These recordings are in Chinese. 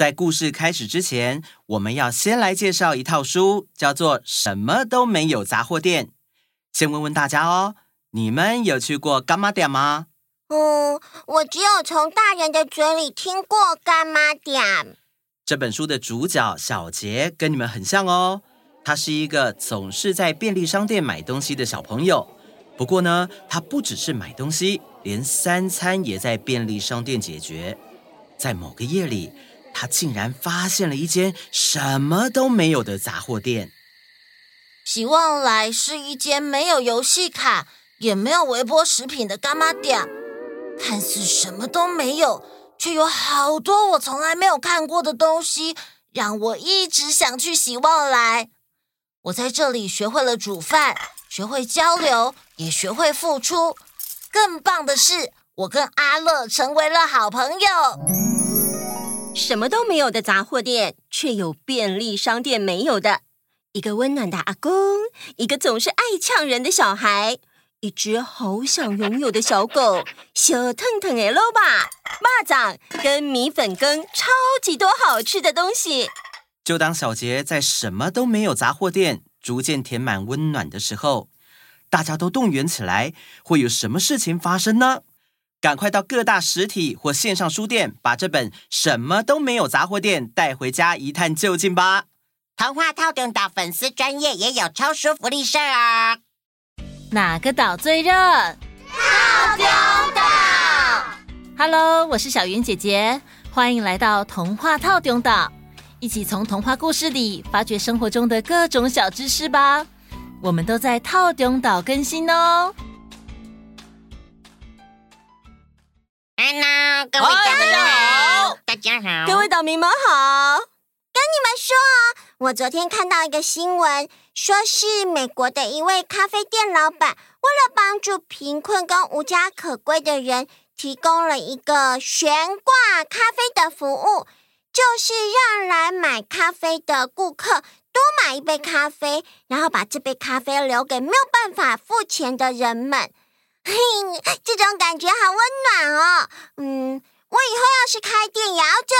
在故事开始之前，我们要先来介绍一套书，叫做《什么都没有杂货店》。先问问大家哦，你们有去过干妈店吗？嗯，我只有从大人的嘴里听过干妈店。这本书的主角小杰跟你们很像哦，他是一个总是在便利商店买东西的小朋友。不过呢，他不只是买东西，连三餐也在便利商店解决。在某个夜里，他竟然发现了一间什么都没有的杂货店。喜旺来是一间没有游戏卡，也没有微波食品的干妈店，看似什么都没有，却有好多我从来没有看过的东西，让我一直想去喜旺来。我在这里学会了煮饭。学会交流，也学会付出。更棒的是，我跟阿乐成为了好朋友。什么都没有的杂货店，却有便利商店没有的。一个温暖的阿公，一个总是爱呛人的小孩，一只好想拥有的小狗，小腾腾的萝卜、蚂蚱跟米粉羹，超级多好吃的东西。就当小杰在什么都没有杂货店。逐渐填满温暖的时候，大家都动员起来，会有什么事情发生呢？赶快到各大实体或线上书店，把这本《什么都没有杂货店》带回家一探究竟吧！童话透中岛粉丝专业也有超书福利社啊！哪个岛最热？透中岛！Hello，我是小云姐姐，欢迎来到童话套中岛。一起从童话故事里发掘生活中的各种小知识吧！我们都在套中岛更新哦。Hello，各位大家好，大家好，各位岛民们好。跟你们说哦，我昨天看到一个新闻，说是美国的一位咖啡店老板，为了帮助贫困跟无家可归的人，提供了一个悬挂咖啡的服务。就是让来买咖啡的顾客多买一杯咖啡，然后把这杯咖啡留给没有办法付钱的人们。嘿，这种感觉好温暖哦。嗯，我以后要是开店也要这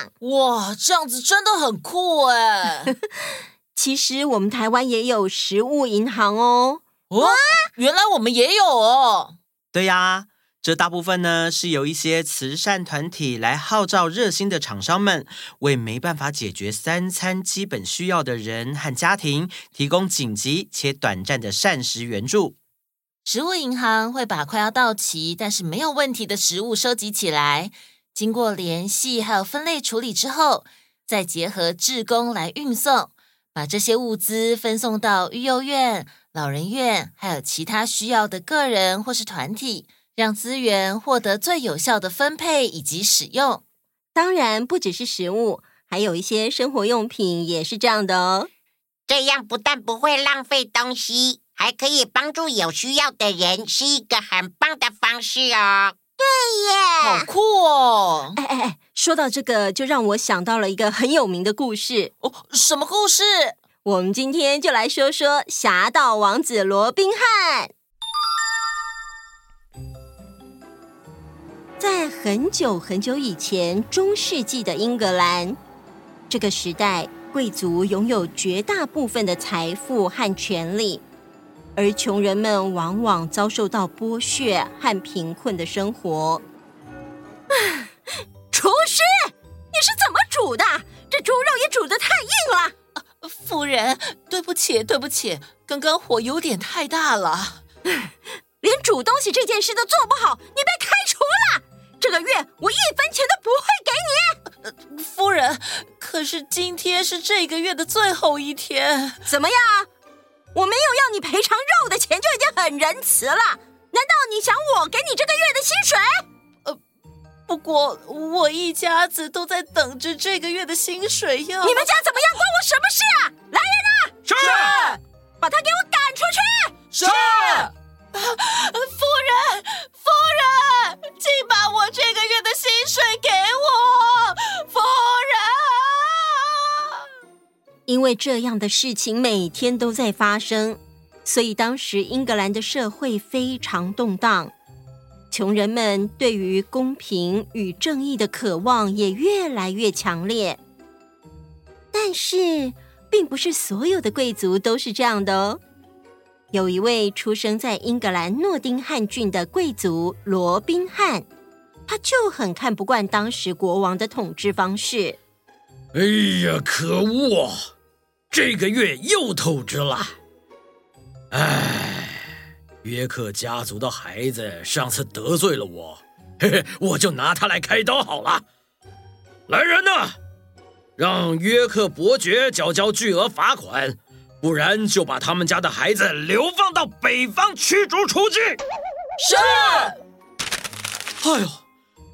样。哇，这样子真的很酷哎！其实我们台湾也有食物银行哦。哇，原来我们也有哦。对呀。这大部分呢，是由一些慈善团体来号召热心的厂商们，为没办法解决三餐基本需要的人和家庭，提供紧急且短暂的膳食援助。食物银行会把快要到期但是没有问题的食物收集起来，经过联系还有分类处理之后，再结合志工来运送，把这些物资分送到育幼院、老人院，还有其他需要的个人或是团体。让资源获得最有效的分配以及使用。当然，不只是食物，还有一些生活用品也是这样的哦。这样不但不会浪费东西，还可以帮助有需要的人，是一个很棒的方式哦。对耶，好酷哦！哎哎哎，说到这个，就让我想到了一个很有名的故事。哦，什么故事？我们今天就来说说侠盗王子罗宾汉。在很久很久以前，中世纪的英格兰，这个时代贵族拥有绝大部分的财富和权力，而穷人们往往遭受到剥削和贫困的生活。啊，厨师，你是怎么煮的？这猪肉也煮得太硬了。啊，夫人，对不起，对不起，刚刚火有点太大了。连煮东西这件事都做不好，你被开除了。这个月我一分钱都不会给你。呃，夫人，可是今天是这个月的最后一天。怎么样？我没有要你赔偿肉的钱就已经很仁慈了。难道你想我给你这个月的薪水？呃，不过我一家子都在等着这个月的薪水呀。你们家怎么样？关我什么事啊？来人呐！是。为这样的事情每天都在发生，所以当时英格兰的社会非常动荡。穷人们对于公平与正义的渴望也越来越强烈。但是，并不是所有的贵族都是这样的哦。有一位出生在英格兰诺丁汉郡的贵族罗宾汉，他就很看不惯当时国王的统治方式。哎呀，可恶！这个月又透支了。哎，约克家族的孩子上次得罪了我，嘿嘿，我就拿他来开刀好了。来人呐，让约克伯爵缴交巨额罚款。不然就把他们家的孩子流放到北方驱逐出境。是。哎呦，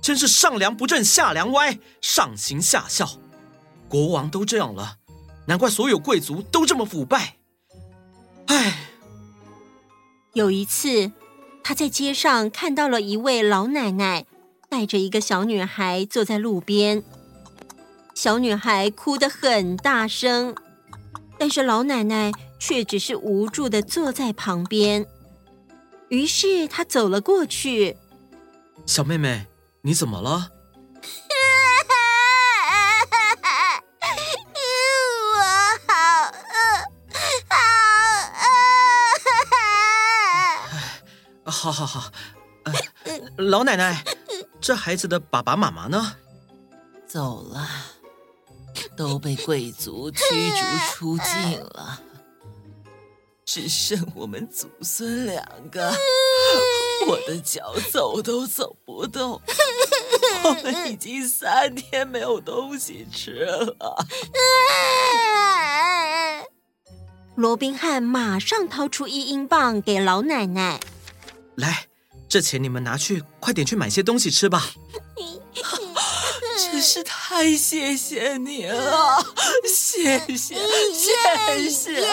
真是上梁不正下梁歪，上行下效。国王都这样了，难怪所有贵族都这么腐败。唉，有一次，他在街上看到了一位老奶奶带着一个小女孩坐在路边，小女孩哭得很大声。但是老奶奶却只是无助的坐在旁边。于是他走了过去。小妹妹，你怎么了？好。好好好，呃，老奶奶，这孩子的爸爸妈妈呢？走了。都被贵族驱逐出境了，只剩我们祖孙两个。我的脚走都走不动，我们已经三天没有东西吃了。罗宾汉马上掏出一英镑给老奶奶，来，这钱你们拿去，快点去买些东西吃吧。真是太谢谢你了，谢谢谢谢。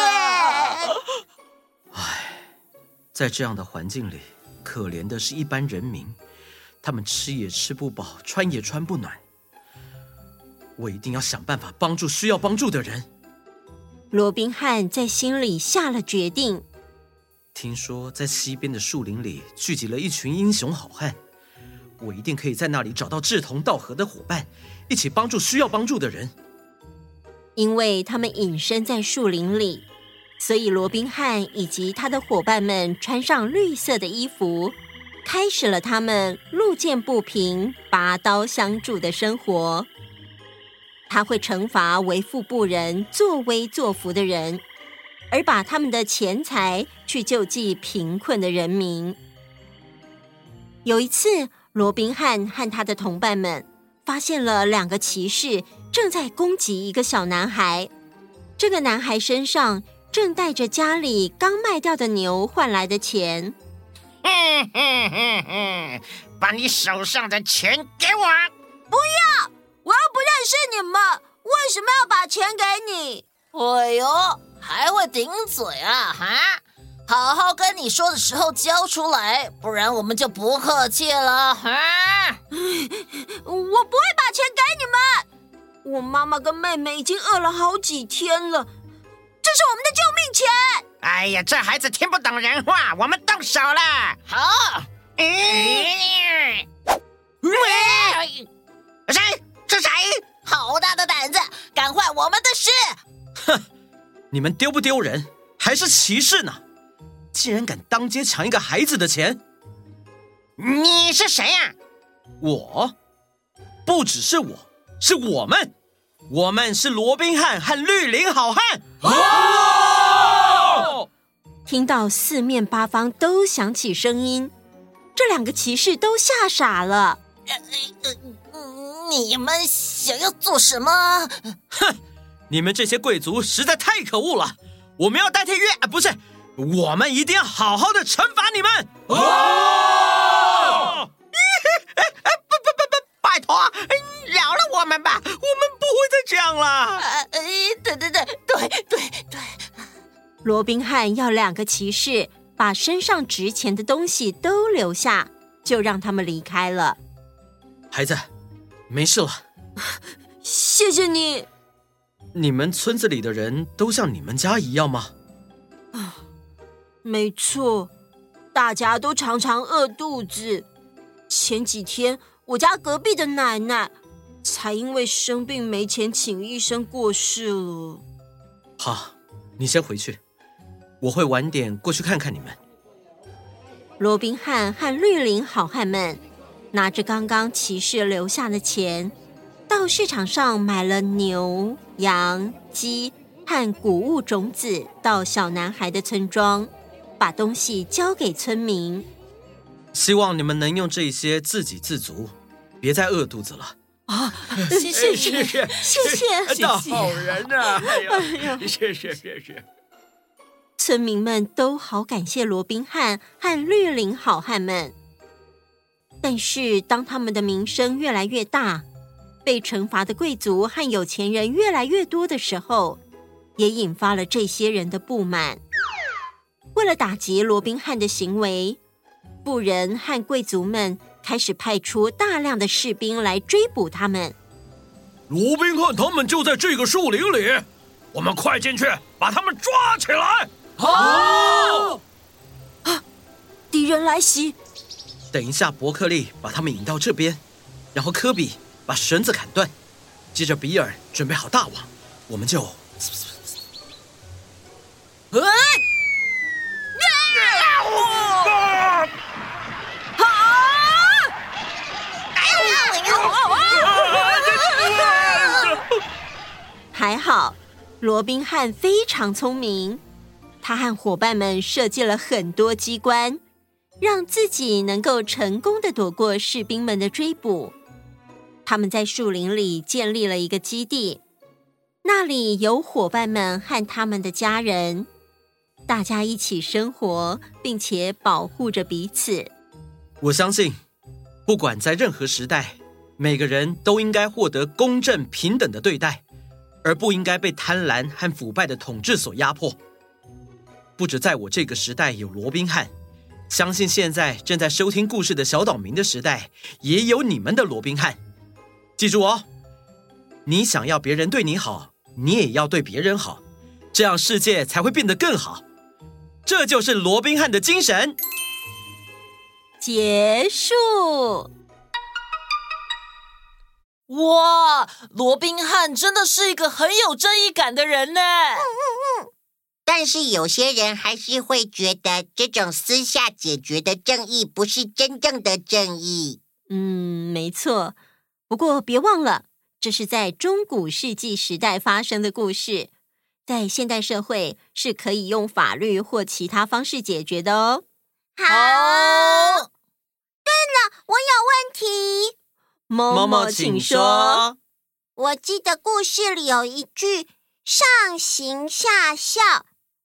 唉，在这样的环境里，可怜的是一般人民，他们吃也吃不饱，穿也穿不暖。我一定要想办法帮助需要帮助的人。罗宾汉在心里下了决定。听说在西边的树林里聚集了一群英雄好汉。我一定可以在那里找到志同道合的伙伴，一起帮助需要帮助的人。因为他们隐身在树林里，所以罗宾汉以及他的伙伴们穿上绿色的衣服，开始了他们路见不平拔刀相助的生活。他会惩罚为富不仁、作威作福的人，而把他们的钱财去救济贫困的人民。有一次，罗宾汉和他的同伴们发现了两个骑士正在攻击一个小男孩。这个男孩身上正带着家里刚卖掉的牛换来的钱。哼哼哼哼，把你手上的钱给我！不要！我又不认识你们，为什么要把钱给你？哎呦，还会顶嘴啊！哈！好好跟你说的时候交出来，不然我们就不客气了。哈！我不会把钱给你们。我妈妈跟妹妹已经饿了好几天了，这是我们的救命钱。哎呀，这孩子听不懂人话，我们动手了。好。你们丢不丢人？还是骑士呢？竟然敢当街抢一个孩子的钱！你是谁呀？我，不只是我，是我们，我们是罗宾汉和绿林好汉。哦！听到四面八方都响起声音，这两个骑士都吓傻了。你们想要做什么？哼！你们这些贵族实在太可恶了！我们要代替约，不是。我们一定要好好的惩罚你们！哦！哎哎，不不不不，拜托，饶了我们吧，我们不会再这样了。呃，对对对对对对。罗宾汉要两个骑士把身上值钱的东西都留下，就让他们离开了。孩子，没事了。谢谢你。你们村子里的人都像你们家一样吗？啊没错，大家都常常饿肚子，前几天我家隔壁的奶奶才因为生病没钱请医生过世了。好，你先回去，我会晚点过去看看你们。罗宾汉和绿林好汉们拿着刚刚骑士留下的钱，到市场上买了牛、羊、鸡和谷物种子，到小男孩的村庄，把东西交给村民。希望你们能用这些自给自足，别再饿肚子了。啊，谢谢谢谢谢谢，大好人呐！哎呀，谢谢谢谢。村民们都好感谢罗宾汉和绿林好汉们，但是当他们的名声越来越大，被惩罚的贵族和有钱人越来越多的时候，也引发了这些人的不满。为了打击罗宾汉的行为，富人和贵族们开始派出大量的士兵来追捕他们。罗宾汉他们就在这个树林里，我们快进去把他们抓起来！好！啊，敌人来袭！等一下，伯克利把他们引到这边，然后科比。把绳子砍断，接着比尔准备好大网，我们就。哎！还好，罗宾汉非常聪明，他和伙伴们设计了很多机关，让自己能够成功的躲过士兵们的追捕。他们在树林里建立了一个基地，那里有伙伴们和他们的家人，大家一起生活，并且保护着彼此。我相信，不管在任何时代，每个人都应该获得公正平等的对待，而不应该被贪婪和腐败的统治所压迫。不止在我这个时代有罗宾汉，相信现在正在收听故事的小岛民的时代，也有你们的罗宾汉。记住哦，你想要别人对你好，你也要对别人好，这样世界才会变得更好。这就是罗宾汉的精神。结束。哇，罗宾汉真的是一个很有正义感的人呢。嗯嗯嗯。但是有些人还是会觉得这种私下解决的正义不是真正的正义。嗯，没错。不过别忘了，这是在中古世纪时代发生的故事，在现代社会是可以用法律或其他方式解决的哦。好。对了，我有问题。某某，请说。我记得故事里有一句“上行下效”，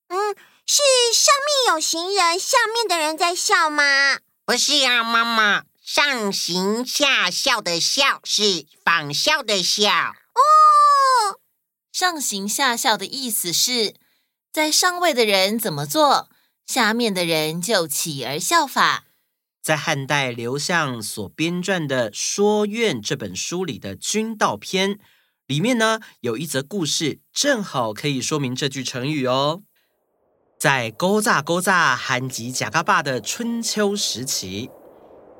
嗯，是上面有行人，下面的人在笑吗？不是啊，妈妈。上行下效的效是仿效的效哦。上行下效的意思是，在上位的人怎么做，下面的人就起而效法。在汉代刘向所编撰的《说苑》这本书里的《君道篇》里面呢，有一则故事，正好可以说明这句成语哦。在勾诈勾诈韩吉贾嘎坝的春秋时期。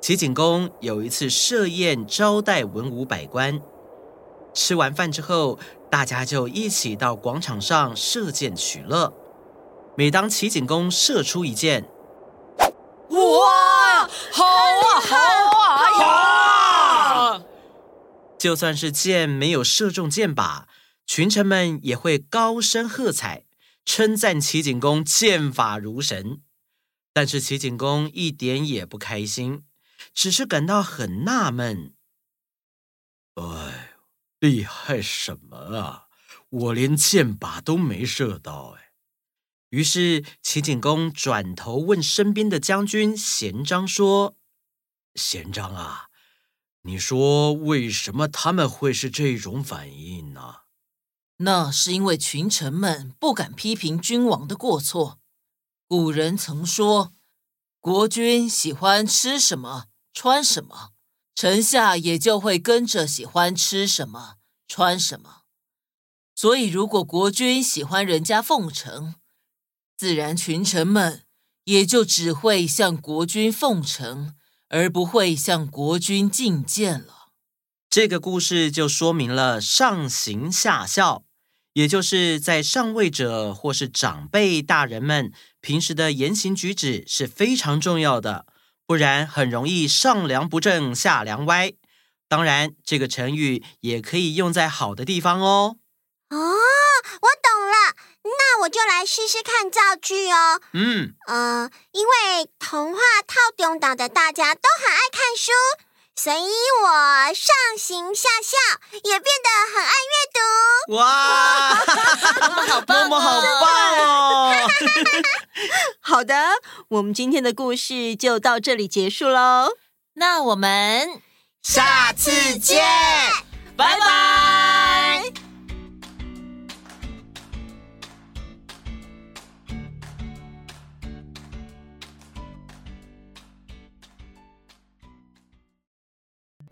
齐景公有一次设宴招待文武百官，吃完饭之后，大家就一起到广场上射箭取乐。每当齐景公射出一箭，哇，好啊，好啊，好啊！就算是箭没有射中箭靶，群臣们也会高声喝彩，称赞齐景公箭法如神。但是齐景公一点也不开心。只是感到很纳闷，哎，厉害什么啊？我连箭靶都没射到哎。于是齐景公转头问身边的将军贤章说：“贤章啊，你说为什么他们会是这种反应呢？”那是因为群臣们不敢批评君王的过错。古人曾说：“国君喜欢吃什么？”穿什么，臣下也就会跟着喜欢吃什么、穿什么。所以，如果国君喜欢人家奉承，自然群臣们也就只会向国君奉承，而不会向国君进谏了。这个故事就说明了上行下效，也就是在上位者或是长辈大人们平时的言行举止是非常重要的，不然很容易上梁不正下梁歪。当然，这个成语也可以用在好的地方哦。哦，我懂了，那我就来试试看造句哦。嗯，呃，因为童话透中岛的大家都很爱看书，所以我上行下效，也变得很爱阅读。哇，好棒哦，默默好棒哦！好的，我们今天的故事就到这里结束喽。那我们下次见，拜拜。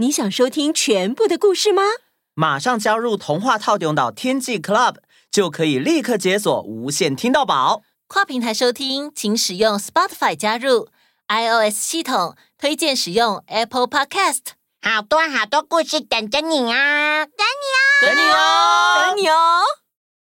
你想收听全部的故事吗？马上加入童话套用到天际 Club，就可以立刻解锁无限听到宝。跨平台收听，请使用 Spotify 加入 iOS 系统，推荐使用 Apple Podcast。好多好多故事等着你啊！等你哦，等你哦，等你哦。